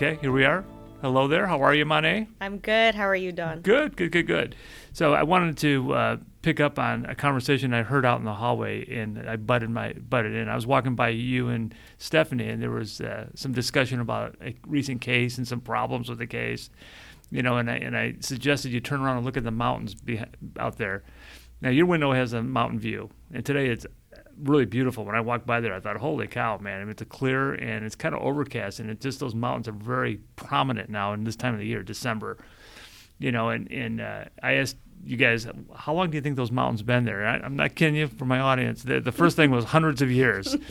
Okay, here we are. Hello there. How are you, Monet? I'm good. How are you, Don? Good, good, good, good. So I wanted to uh, pick up on a conversation I heard out in the hallway, and I butted my butted in. I was walking by you and Stephanie, and there was uh, some discussion about a recent case and some problems with the case. You know, and I and I suggested you turn around and look at the mountains behind, out there. Now your window has a mountain view, and today it's really beautiful. When I walked by there, I thought, "Holy cow, man!" I mean, it's a clear and it's kind of overcast, and it just those mountains are very prominent now in this time of the year, December. You know, and and uh, I asked you guys, how long do you think those mountains been there? I, am not kidding you for my audience. The, the first thing was hundreds of years.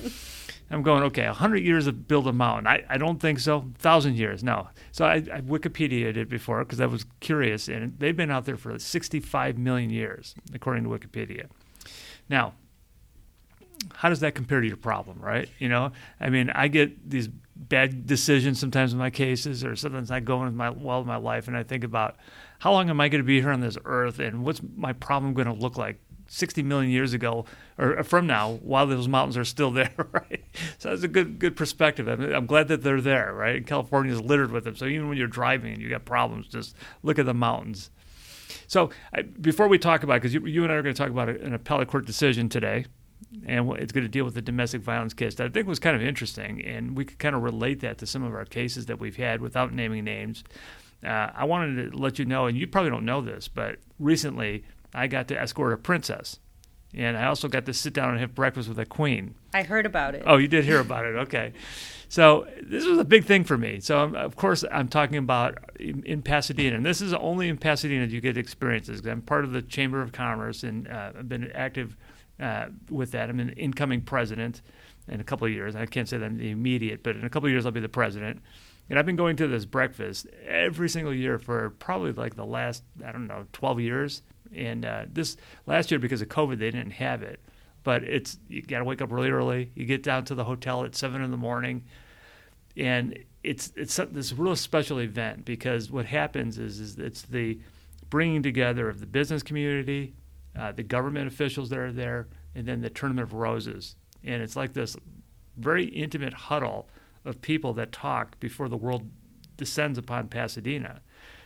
I'm going, okay, 100 years to build a mountain. I, I don't think so. 1,000 years, no. So I, I Wikipedia'd it before because I was curious, and they've been out there for 65 million years, according to Wikipedia. Now, how does that compare to your problem, right? You know, I mean, I get these bad decisions sometimes in my cases, or something's not going my, well in my life, and I think about how long am I going to be here on this earth, and what's my problem going to look like 60 million years ago or from now while those mountains are still there right? So that's a good good perspective. I am glad that they're there right? California is littered with them. So even when you're driving and you got problems just look at the mountains. So I, before we talk about because you, you and i are going to talk about an appellate court decision today and it's going to deal with the domestic violence case that I think was kind of interesting, and we could kind of relate that to some of our cases that we've had without naming names. Uh, I wanted to let you know, and you probably don't know this, but recently I got to escort a princess, and I also got to sit down and have breakfast with a queen. I heard about it. Oh, you did hear about it? Okay. So this was a big thing for me. So um, of course I'm talking about in, in, Pasadena, and this is only in Pasadena you get experiences. I'm part of the Chamber of Commerce, and uh, I've been active uh, with that. I'm an incoming president in a couple of years. I can't say that in the immediate, but in a couple of years I'll be the president. And I've been going to this breakfast every single year for probably like the last I don't know 12 years. And uh, this last year because of COVID they didn't have it, but it's you got to wake up really early. You get down to the hotel at seven in the morning, and it's it's this real special event because what happens is is it's the bringing together of the business community, uh, the government officials that are there, and then the Tournament of Roses. And it's like this very intimate huddle of people that talk before the world descends upon Pasadena.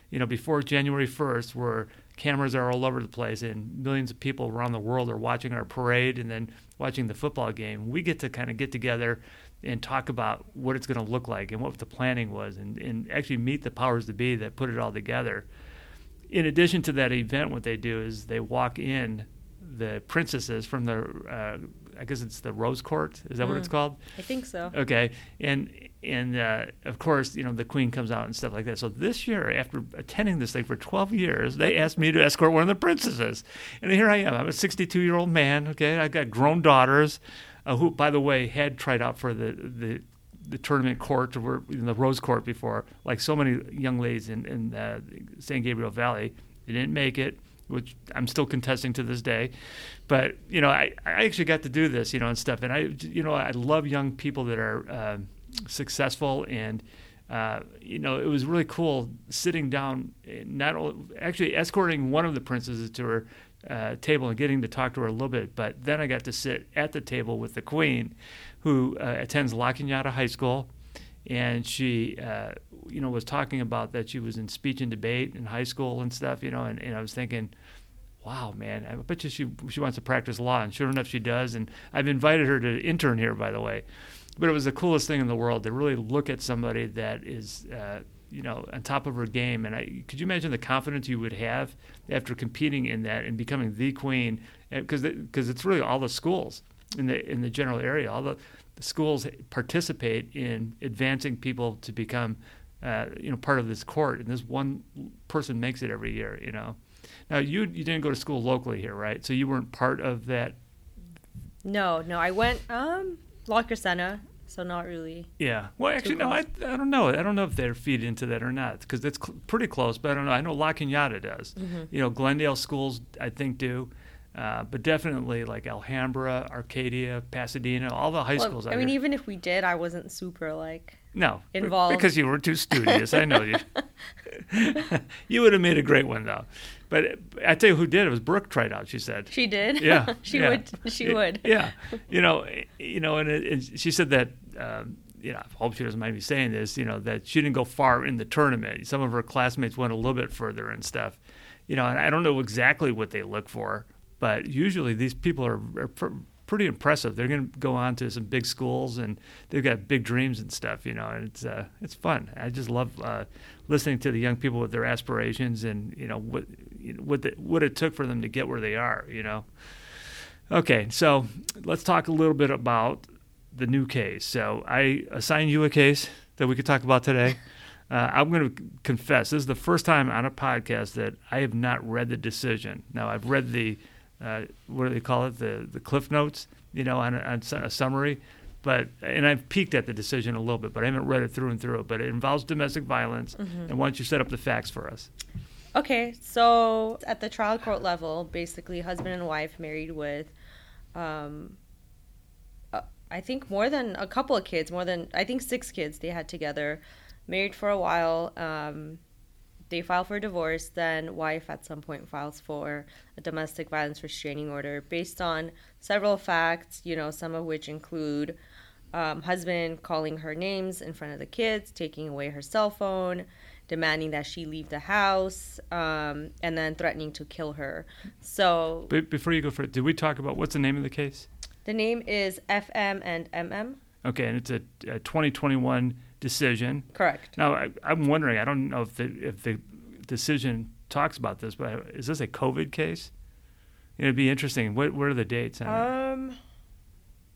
You know, before January 1st, where cameras are all over the place and millions of people around the world are watching our parade and then watching the football game, we get to kind of get together and talk about what it's going to look like and what the planning was and, and actually meet the powers to be that put it all together in addition to that event, what they do is they walk in the princesses from the, uh, I guess it's the Rose Court. Is that mm. what it's mm. called? I think so. Okay, and and uh, of course, you know, the queen comes out and stuff like that. So this year, after attending this thing for 12 years, they asked me to escort one of the princesses, and here I am. I'm a 62 year old man. Okay, I've got grown daughters. Uh, who, by the way, had tried out for the, the the tournament court or in the Rose Court before, like so many young ladies in, in uh, San Gabriel Valley. They didn't make it, which I'm still contesting to this day. But you know, I, I actually got to do this, you know, and stuff. And I, you know, I love young people that are uh, successful and. Uh, you know, it was really cool sitting down, not only, actually escorting one of the princesses to her uh, table and getting to talk to her a little bit. But then I got to sit at the table with the queen, who uh, attends La Cañada High School, and she, uh, you know, was talking about that she was in speech and debate in high school and stuff, you know, and, and I was thinking, wow, man, I bet you she she wants to practice law, and sure enough, she does. And I've invited her to intern here, by the way. But it was the coolest thing in the world to really look at somebody that is, uh, you know, on top of her game. And I could you imagine the confidence you would have after competing in that and becoming the queen? Because because it's really all the schools in the in the general area. All the, the schools participate in advancing people to become, uh, you know, part of this court, and this one person makes it every year. You know, now you you didn't go to school locally here, right? So you weren't part of that. No, no, I went um La Crescenta, so not really. Yeah. Well, actually, no. I, I don't know. I don't know if they're feed into that or not because it's cl- pretty close. But I don't know. I know La Cañada does. Mm-hmm. You know, Glendale schools I think do. Uh, but definitely like Alhambra, Arcadia, Pasadena, all the high well, schools. I mean, here. even if we did, I wasn't super like no involved because you were too studious. I know you. you would have made a great one though. But I tell you who did. It was Brooke tried out. She said she did. Yeah, she yeah. would. She would. Yeah, you know, you know, and, it, and she said that. Um, you know, I hope she doesn't mind me saying this, you know, that she didn't go far in the tournament. Some of her classmates went a little bit further and stuff, you know, and I don't know exactly what they look for, but usually these people are, are pr- pretty impressive. They're going to go on to some big schools and they've got big dreams and stuff, you know, and it's, uh, it's fun. I just love uh, listening to the young people with their aspirations and, you know, what, you know, what, the, what it took for them to get where they are, you know. Okay, so let's talk a little bit about the new case. So I assigned you a case that we could talk about today. Uh, I'm going to confess, this is the first time on a podcast that I have not read the decision. Now, I've read the, uh, what do they call it, the, the cliff notes, you know, on a, on a summary. But, and I've peeked at the decision a little bit, but I haven't read it through and through. But it involves domestic violence. Mm-hmm. And why don't you set up the facts for us? Okay, so at the trial court level, basically, husband and wife married with, um, uh, I think more than a couple of kids, more than I think six kids they had together, married for a while. Um, they file for divorce. Then wife at some point files for a domestic violence restraining order based on several facts. You know, some of which include um, husband calling her names in front of the kids, taking away her cell phone, demanding that she leave the house, um, and then threatening to kill her. So But before you go for it, did we talk about what's the name of the case? the name is FM and MM. Okay, and it's a, a 2021 decision. Correct. Now, I, I'm wondering, I don't know if the, if the decision talks about this, but is this a COVID case? It'd be interesting. What, what are the dates on it? Um,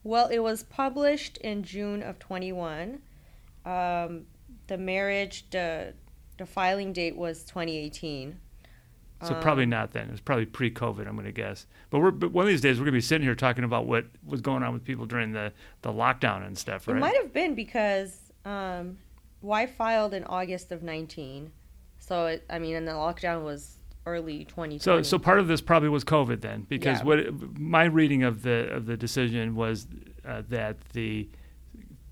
well, it was published in June of 21. Um, the marriage, the the filing date was 2018. So probably um, not then. It was probably pre-COVID, I'm going to guess. But we're but one of these days we're going to be sitting here talking about what was going on with people during the, the lockdown and stuff, It might have been because um, wife filed in August of 19. So, it, I mean, and the lockdown was early 2020. So, so part of this probably was COVID then, because Yeah. what my reading of the of the decision was uh, that the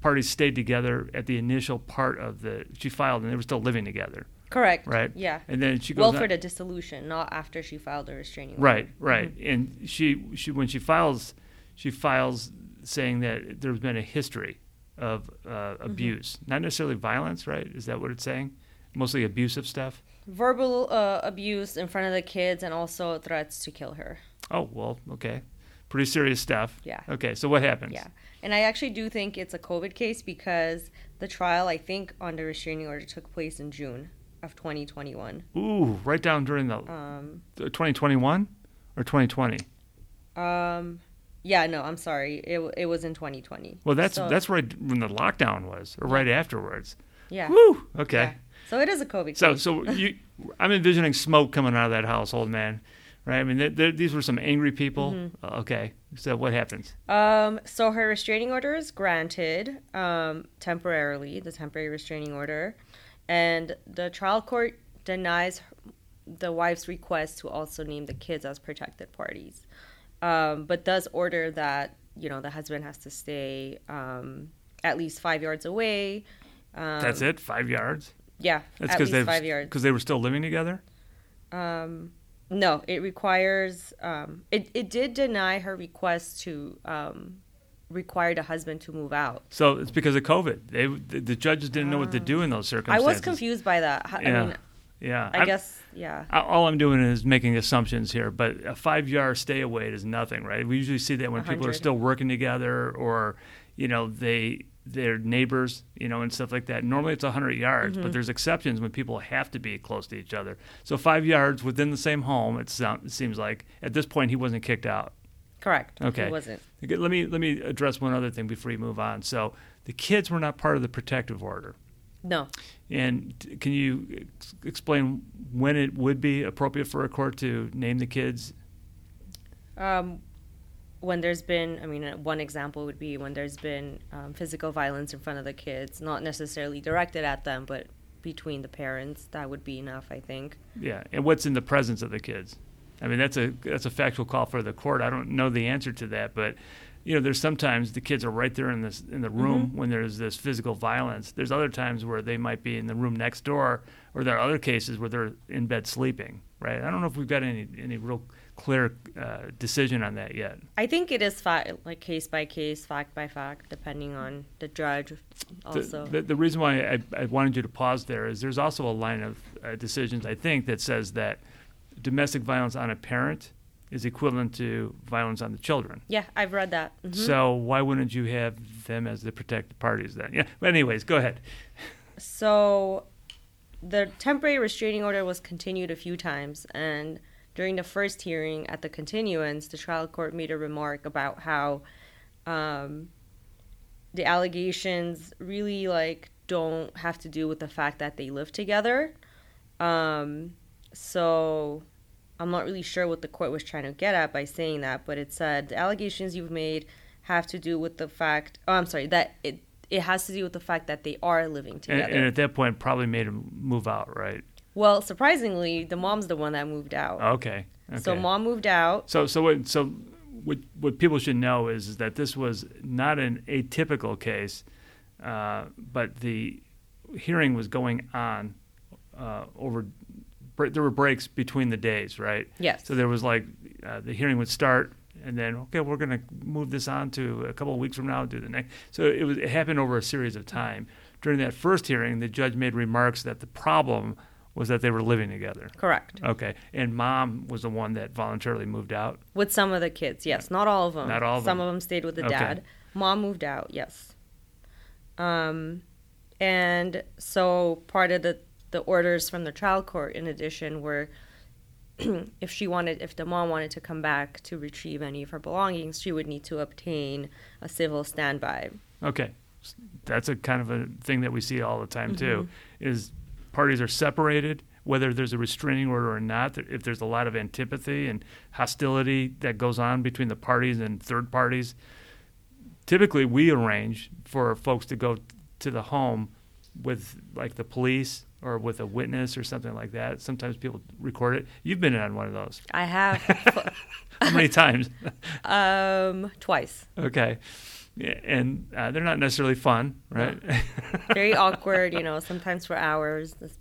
parties stayed together at the initial part of the she filed, and they were still living together, Correct. right? Yeah. And then she goes Well, for the dissolution, not after she filed the restraining order. Right, right. And she, she when she files, she files saying that there's been a history of uh, abuse, not necessarily violence, right? Is that what it's saying? Mostly abusive stuff. Verbal uh, abuse in front of the kids and also threats to kill her. Oh well, okay, pretty serious stuff. Yeah. Okay, so what happens? Yeah. And I actually do think it's a COVID case because the trial, I think, on the restraining order took place in June of 2021. Ooh, right down during the Um, 2021 or 2020. um, yeah, no, I'm sorry. It, it was in 2020. Well, that's So- that's right when the lockdown was, or right afterwards. Yeah. Woo. Okay. Yeah. So it is a COVID So, case. so you, I'm envisioning smoke coming out of that household, man. Right? I mean, th th these were some angry people. Mm-hmm. Uh, Okay. So what happens? Um, so her restraining order is granted um, temporarily, the temporary restraining order, and the trial court denies the wife's request to also name the kids as protected parties, um, but does order that you know the husband has to stay um, at least five yards away. Um, That's it. Five yards. Yeah, That's at least they five yards. because they were still living together. Um, no, it requires. Um, it it did deny her request to um, require the husband to move out. So it's because of COVID. They the, the judges didn't know what to do in those circumstances. I circumstances. was confused by that. I Yeah. mean, Yeah. I I'm- guess yeah. I- All I'm doing is making assumptions here, but a five yard stay away is nothing, right? We usually see that when people are still working together or, you know, they they're neighbors, you know, and stuff like that. Normally it's 100 yards, Mm-hmm. but there's exceptions when people have to be close to each other. So five yards within the same home, it, sound, it seems like at this point he wasn't kicked out. Correct. Okay. It wasn't. Okay, let me let me address one other thing before you move on. So the kids were not part of the protective order. No. And can you ex- explain when it would be appropriate for a court to name the kids? Um, when there's been, I mean, uh, one example would be when there's been um, physical violence in front of the kids, not necessarily directed at them, but between the parents. That would be enough, I think. Yeah, and what's in the presence of the kids? I mean, that's a that's a factual call for the court. I don't know the answer to that, but you know, there's sometimes the kids are right there in this in the room when there's this physical violence. There's other times where they might be in the room next door, or there are other cases where they're in bed sleeping. Right? I don't know if we've got any any real clear uh, decision on that yet. I think it is fa- like case by case, fact by fact, depending on the judge. Also, The, the, the reason why I, I wanted you to pause there is there's also a line of uh, decisions, I think, that says that domestic violence on a parent is equivalent to violence on the children. yeah, I've read that. Mhm. So why wouldn't you have them as the protected parties then? Yeah. But anyways, go ahead. So the temporary restraining order was continued a few times and during the first hearing at the continuance the trial court made a remark about how um, the allegations really like don't have to do with the fact that they live together um, so i'm not really sure what the court was trying to get at by saying that but it said the allegations you've made have to do with the fact oh i'm sorry that it it has to do with the fact that they are living And, together. and at that point, probably made him move out, right? well, surprisingly, the mom's the one that moved out. Okay. okay. So mom moved out. So so what so what what people should know is, is that this was not an atypical case, uh, but the hearing was going on uh, over. There were breaks between the days, right? Yes. So there was like uh, the hearing would start, and then okay, we're going to move this on to a couple of weeks from now, do the next. So it was it happened over a series of time. During that first hearing, the judge made remarks that the problem was that they were living together. Correct. Okay, and mom was the one that voluntarily moved out. With some of the kids, yes. Not all of them. Not all of some them. of them stayed with the Okay. dad. Mom moved out, yes. Um, and so part of the, the orders from the trial court, in addition, were if she wanted, if the mom wanted to come back to retrieve any of her belongings, she would need to obtain a civil standby. Okay, that's a kind of a thing that we see all the time too. Mm-hmm. Is parties are separated, whether there's a restraining order or not. If there's a lot of antipathy and hostility that goes on between the parties and third parties, typically we arrange for folks to go to the home with like the police or with a witness or something like that. Sometimes people record it. You've been on one of those. I have How many times? um, twice. Okay. Yeah, and uh, they're not necessarily fun, right? Very awkward, you know, sometimes for hours. This,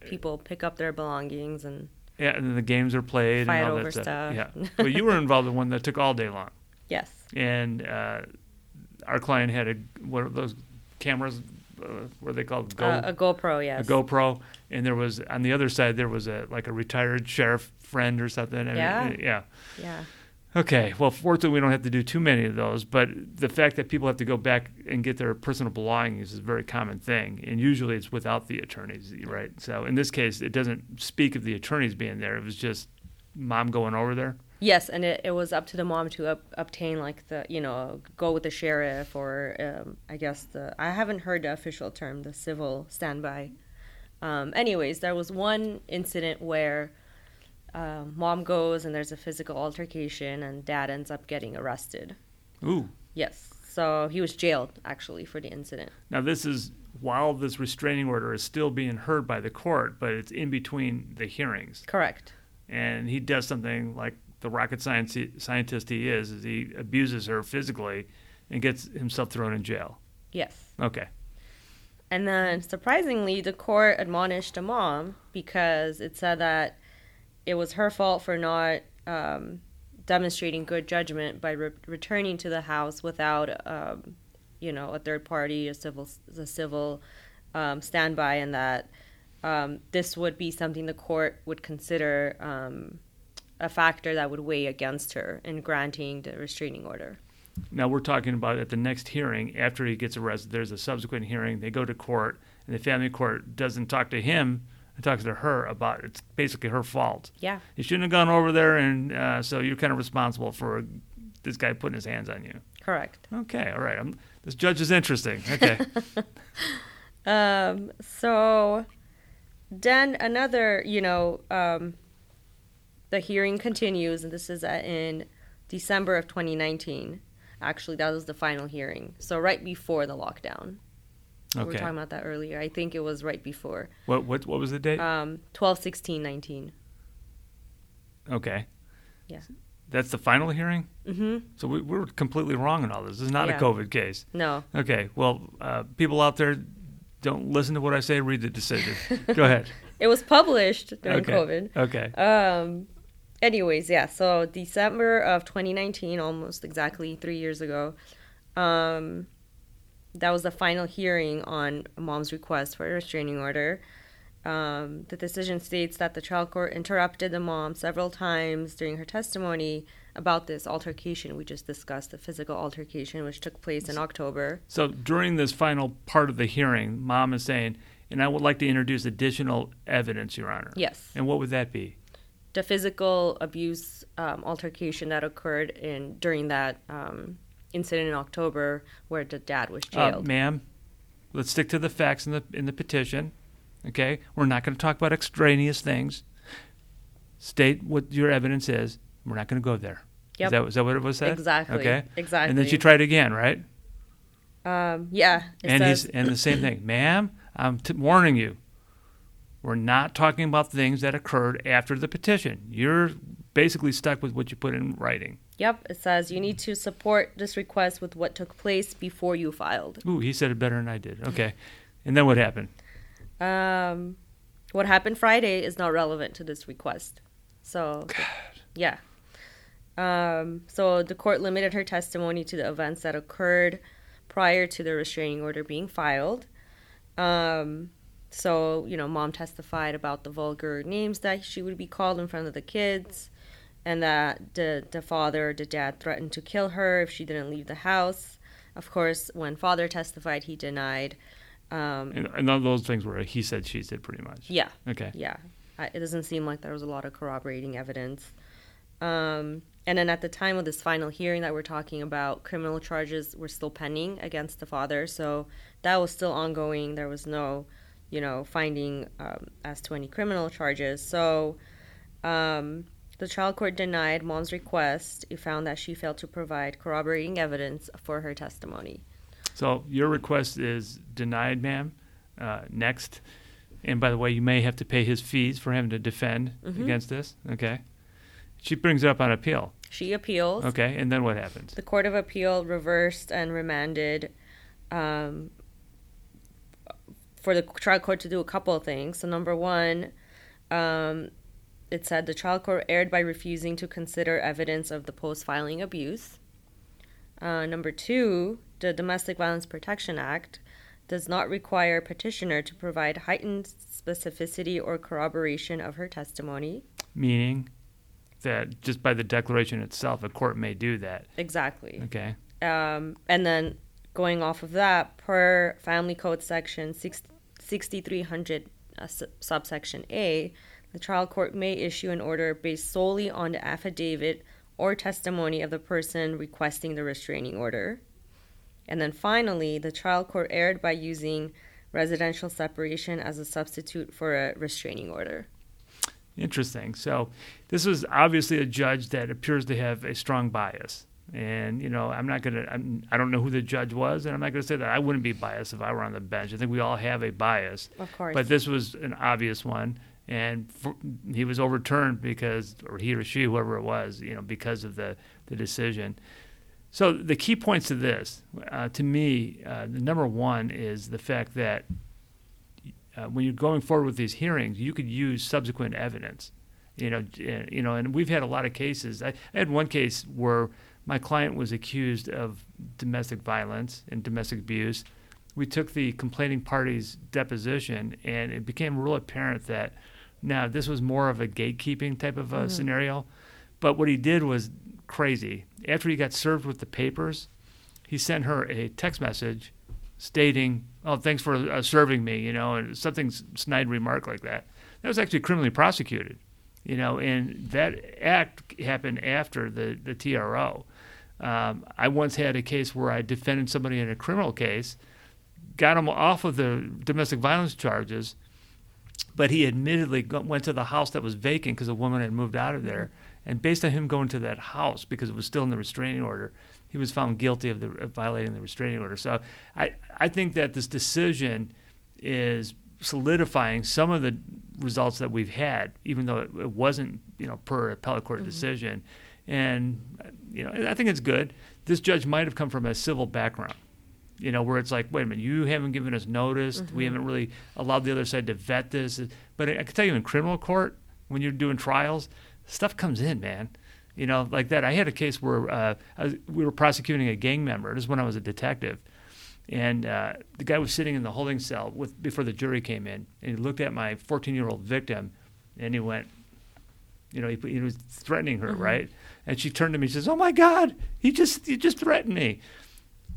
people pick up their belongings and Yeah, and then the games are played Fight and all over that stuff. stuff. Yeah. but you were involved in one that took all day long, yes. and uh, our client had a what are those cameras? Uh, what are they called? Go, Uh, a GoPro, yes. a GoPro, and there was on the other side there was a like a retired sheriff friend or something. I Yeah. uh, yeah. Yeah. Okay. Well, fortunately, we don't have to do too many of those. But the fact that people have to go back and get their personal belongings is a very common thing, and usually it's without the attorneys, right? So in this case, it doesn't speak of the attorneys being there. It was just mom going over there. Yes, and it, it was up to the mom to ob- obtain like the you know go with the sheriff or um, I guess the I haven't heard the official term the civil standby. Um, anyways, there was one incident where um, mom goes and there's a physical altercation and dad ends up getting arrested. Ooh. Yes, so he was jailed actually for the incident. Now this is while this restraining order is still being heard by the court, but it's in between the hearings, Correct. and he does something like the rocket science scientist he is, is he abuses her physically and gets himself thrown in jail. Yes. Okay. And then surprisingly, the court admonished the mom because it said that it was her fault for not um, demonstrating good judgment by re- returning to the house without, um, you know, a third party, a civil, a civil um, standby, and that um, this would be something the court would consider um, a factor that would weigh against her in granting the restraining order. Now we're talking about at the next hearing after he gets arrested. There's a subsequent hearing. They go to court, and the family court doesn't talk to him. It talks to her about it's basically her fault. Yeah. he shouldn't have gone over there, and uh, so you're kind of responsible for this guy putting his hands on you. Correct. Okay, all right. This judge is interesting. Okay, Um, so then another, you know, um, the hearing continues, and this is in December of 2019. Actually, that was the final hearing. So right before the lockdown. We were talking about that earlier. I think it was right before. What what what was the date? Um, 12, 16, 19. okay. Yeah. That's the final hearing. Mm-hmm. So we, we're completely wrong in all this. This is not Yeah. a COVID case. No. Okay. Well, uh, people out there, don't listen to what I say. Read the decision. Go ahead. It was published during okay. COVID. Okay. Um, anyways, yeah. So December of 2019, almost exactly three years ago, um, that was the final hearing on mom's request for a restraining order. Um, the decision states that the trial court interrupted the mom several times during her testimony about this altercation we just discussed, the physical altercation which took place in October. So during this final part of the hearing, mom is saying, and I would like to introduce additional evidence, Your Honor. Yes. And what would that be? The physical abuse um, altercation that occurred in during that um, incident in October where the dad was Uh, jailed. ma'am, let's stick to the facts in the in the petition. Okay, we're not going to talk about extraneous things. State what your evidence is. We're not going to go there. Yep. Is that, is that what it was said? Exactly. Okay. Exactly. And then she tried again, right? Um, yeah. And says, he's and the same thing, ma'am. I'm t- warning you. We're not talking about things that occurred after the petition. You're basically stuck with what you put in writing. Yep. It says you need to support this request with what took place before you filed. Ooh, he said it better than I did. Okay. And then what happened? Um, what happened Friday is not relevant to this request. So, yeah. Um, so the court limited her testimony to the events that occurred prior to the restraining order being filed. Um, so, you know, mom testified about the vulgar names that she would be called in front of the kids and that the, the father, the dad, threatened to kill her if she didn't leave the house. Of course, when father testified, he denied. Um, And, and all those things were he said, she said, pretty much. yeah, Okay. yeah. I, it doesn't seem like there was a lot of corroborating evidence. Um, and then at the time of this final hearing that we're talking about, criminal charges were still pending against the father. So that was still ongoing. There was no, you know, finding um, as to any criminal charges. So um, the trial court denied mom's request. It found that she failed to provide corroborating evidence for her testimony. So your request is denied, ma'am. Uh, next. And by the way, you may have to pay his fees for having to defend Mhm. against this. Okay. She brings it up on appeal. She appeals. Okay. And then what happens? The Court of Appeal reversed and remanded um, for the trial court to do a couple of things. So, number one, um, it said the trial court erred by refusing to consider evidence of the post filing abuse. Uh, number two, the Domestic Violence Protection Act does not require petitioner to provide heightened specificity or corroboration of her testimony. Meaning that just by the declaration itself, a court may do that. Exactly. Okay. Um, and then going off of that, per Family Code Section 6, 6300, uh, subsection A, the trial court may issue an order based solely on the affidavit or testimony of the person requesting the restraining order. And then finally, the trial court erred by using residential separation as a substitute for a restraining order. Interesting. So, this was obviously a judge that appears to have a strong bias. And, you know, I'm not going to, I don't know who the judge was, and I'm not going to say that I wouldn't be biased if I were on the bench. I think we all have a bias. Of course. But this was an obvious one. And for, he was overturned because, or he or she, whoever it was, you know, because of the, the decision. So, the key points to this, uh, to me, uh, the number one is the fact that uh, when you're going forward with these hearings, you could use subsequent evidence. You know, you know, and we've had a lot of cases. I, I had one case where my client was accused of domestic violence and domestic abuse. We took the complaining party's deposition, and it became real apparent that now this was more of a gatekeeping type of a scenario. But what he did was crazy. After he got served with the papers, he sent her a text message stating, "Oh, thanks for uh, serving me," you know, and something snide remark like that. That was actually criminally prosecuted, you know, and that act happened after the the TRO. Um, I once had a case where I defended somebody in a criminal case, got him off of the domestic violence charges, but he admittedly went to the house that was vacant because a woman had moved out of there. And based on him going to that house because it was still in the restraining order, he was found guilty of, the, of violating the restraining order. So I, I think that this decision is solidifying some of the results that we've had, even though it, it wasn't, you know, per appellate court decision. And, you know, I think it's good. This judge might have come from a civil background you know, where it's like, wait a minute, you haven't given us notice. We haven't really allowed the other side to vet this. But I can tell you, in criminal court, when you're doing trials, stuff comes in, man. You know, like that. I had a case where uh, was, we were prosecuting a gang member. This is when I was a detective, and uh, the guy was sitting in the holding cell with before the jury came in, and he looked at my 14 year old victim, and he went, you know, he, he was threatening her, mm-hmm. right? And she turned to me and says, "Oh my God, he just he just threatened me."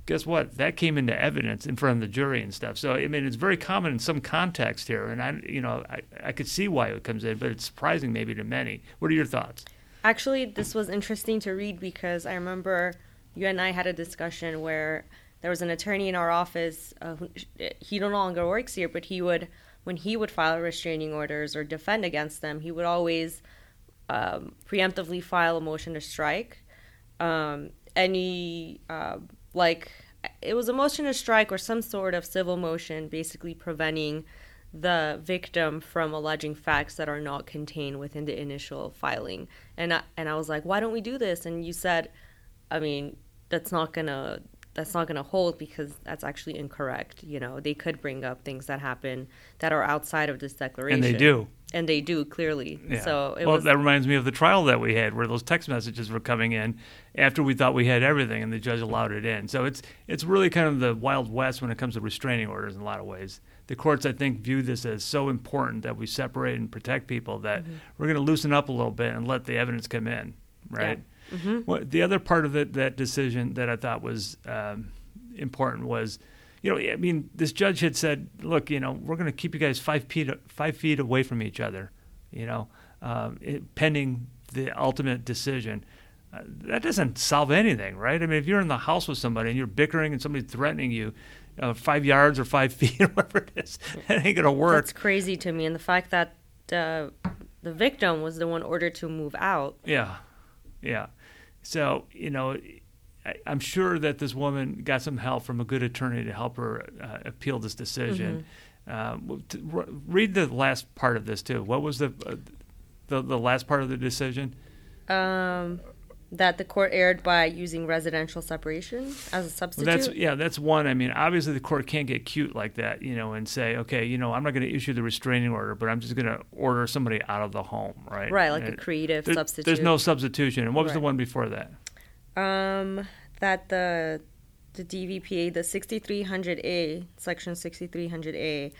Guess what? That came into evidence in front of the jury and stuff. So I mean, it's very common in some context here, and I, you know, I, I could see why it comes in, but it's surprising maybe to many. What are your thoughts? Actually, this was interesting to read because I remember you and I had a discussion where there was an attorney in our office. Uh, who, he no longer works here, but he would, when he would file restraining orders or defend against them, he would always um, preemptively file a motion to strike. Um, any uh, like it was a motion to strike or some sort of civil motion, basically preventing the victim from alleging facts that are not contained within the initial filing. And I, and I was like, why don't we do this? And you said, I mean, that's not gonna that's not gonna hold because that's actually incorrect. You know, they could bring up things that happen that are outside of this declaration, and they do and they do clearly. Yeah. So well, was, that reminds me of the trial that we had, where those text messages were coming in after we thought we had everything, and the judge allowed it in. So it's it's really kind of the wild west when it comes to restraining orders in a lot of ways. The courts, I think, view this as so important that we separate and protect people that mm-hmm. we're going to loosen up a little bit and let the evidence come in, right? Yeah. Mm-hmm. Well, the other part of it, that decision that I thought was um, important was you know, I mean, this judge had said, look, you know, we're going to keep you guys five feet five feet away from each other, you know, um, it, pending the ultimate decision. Uh, that doesn't solve anything, right? I mean, if you're in the house with somebody and you're bickering and somebody's threatening you, uh, five yards or five feet or whatever it is, it ain't gonna work. That's crazy to me, and the fact that uh, the victim was the one ordered to move out. Yeah, yeah. So you know, I, am sure that this woman got some help from a good attorney to help her uh, appeal this decision. Mm-hmm. Uh, to, read the last part of this too. What was the uh, the, the last part of the decision? Um, that the court erred by using residential separation as a substitute. Well, that's yeah, that's one. I mean, obviously the court can't get cute like that, you know, and say, okay, you know, I'm not going to issue the restraining order, but I'm just going to order somebody out of the home, right? Right, like and a creative there, substitute. There's no substitution. And what was right. the one before that? Um, that the the DVPA, the 6300A, section 6300A,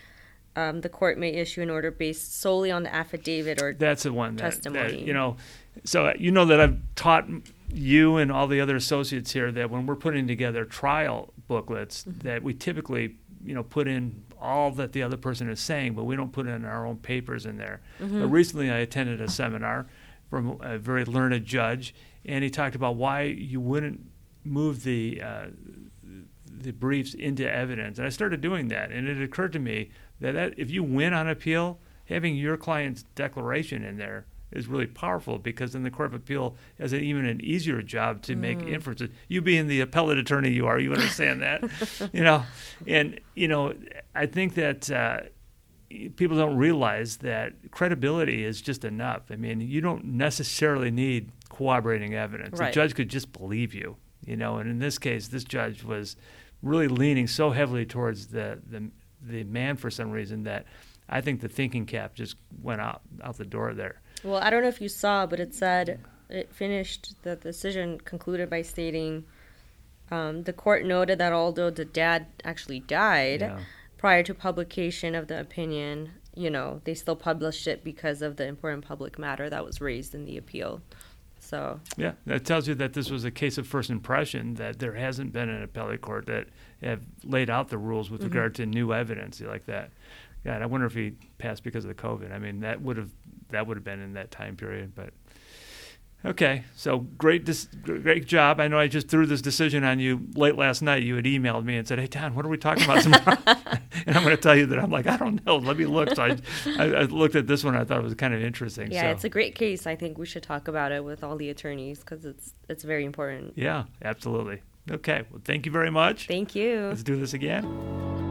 um, the court may issue an order based solely on the affidavit or that's the one that, testimony. That, you know, so uh, you know that I've taught you and all the other associates here that when we're putting together trial booklets, mm-hmm. that we typically you know put in all that the other person is saying, but we don't put in our own papers in there. Mm-hmm. But recently, I attended a seminar from a very learned judge, and he talked about why you wouldn't move the uh, the briefs into evidence. And I started doing that, and it occurred to me that, that if you win on appeal, having your client's declaration in there is really powerful because then the court of appeal has an, even an easier job to make mm. inferences. You being the appellate attorney you are, you understand that, you know, and you know, I think that. Uh, people don't realize that credibility is just enough. I mean, you don't necessarily need corroborating evidence. Right. A judge could just believe you, you know. And in this case, this judge was really leaning so heavily towards the the, the man for some reason that I think the thinking cap just went out out the door there. Well, I don't know if you saw, but it said it finished the decision concluded by stating um, the court noted that although the dad actually died. Yeah prior to publication of the opinion, you know, they still published it because of the important public matter that was raised in the appeal. So yeah, that tells you that this was a case of first impression. That there hasn't been an appellate court that have laid out the rules with mm-hmm. regard to new evidence like that. God, I wonder if he passed because of the COVID. I mean, that would have that would have been in that time period, but Okay, so great, dis- great job. I know I just threw this decision on you late last night. You had emailed me and said, "Hey, Don, what are we talking about tomorrow?" and I'm going to tell you that I'm like, I don't know. Let me look. So I, I, I, looked at this one. I thought it was kind of interesting. Yeah, so. it's a great case. I think we should talk about it with all the attorneys because it's it's very important. Yeah, absolutely. Okay, well, thank you very much. Thank you. Let's do this again.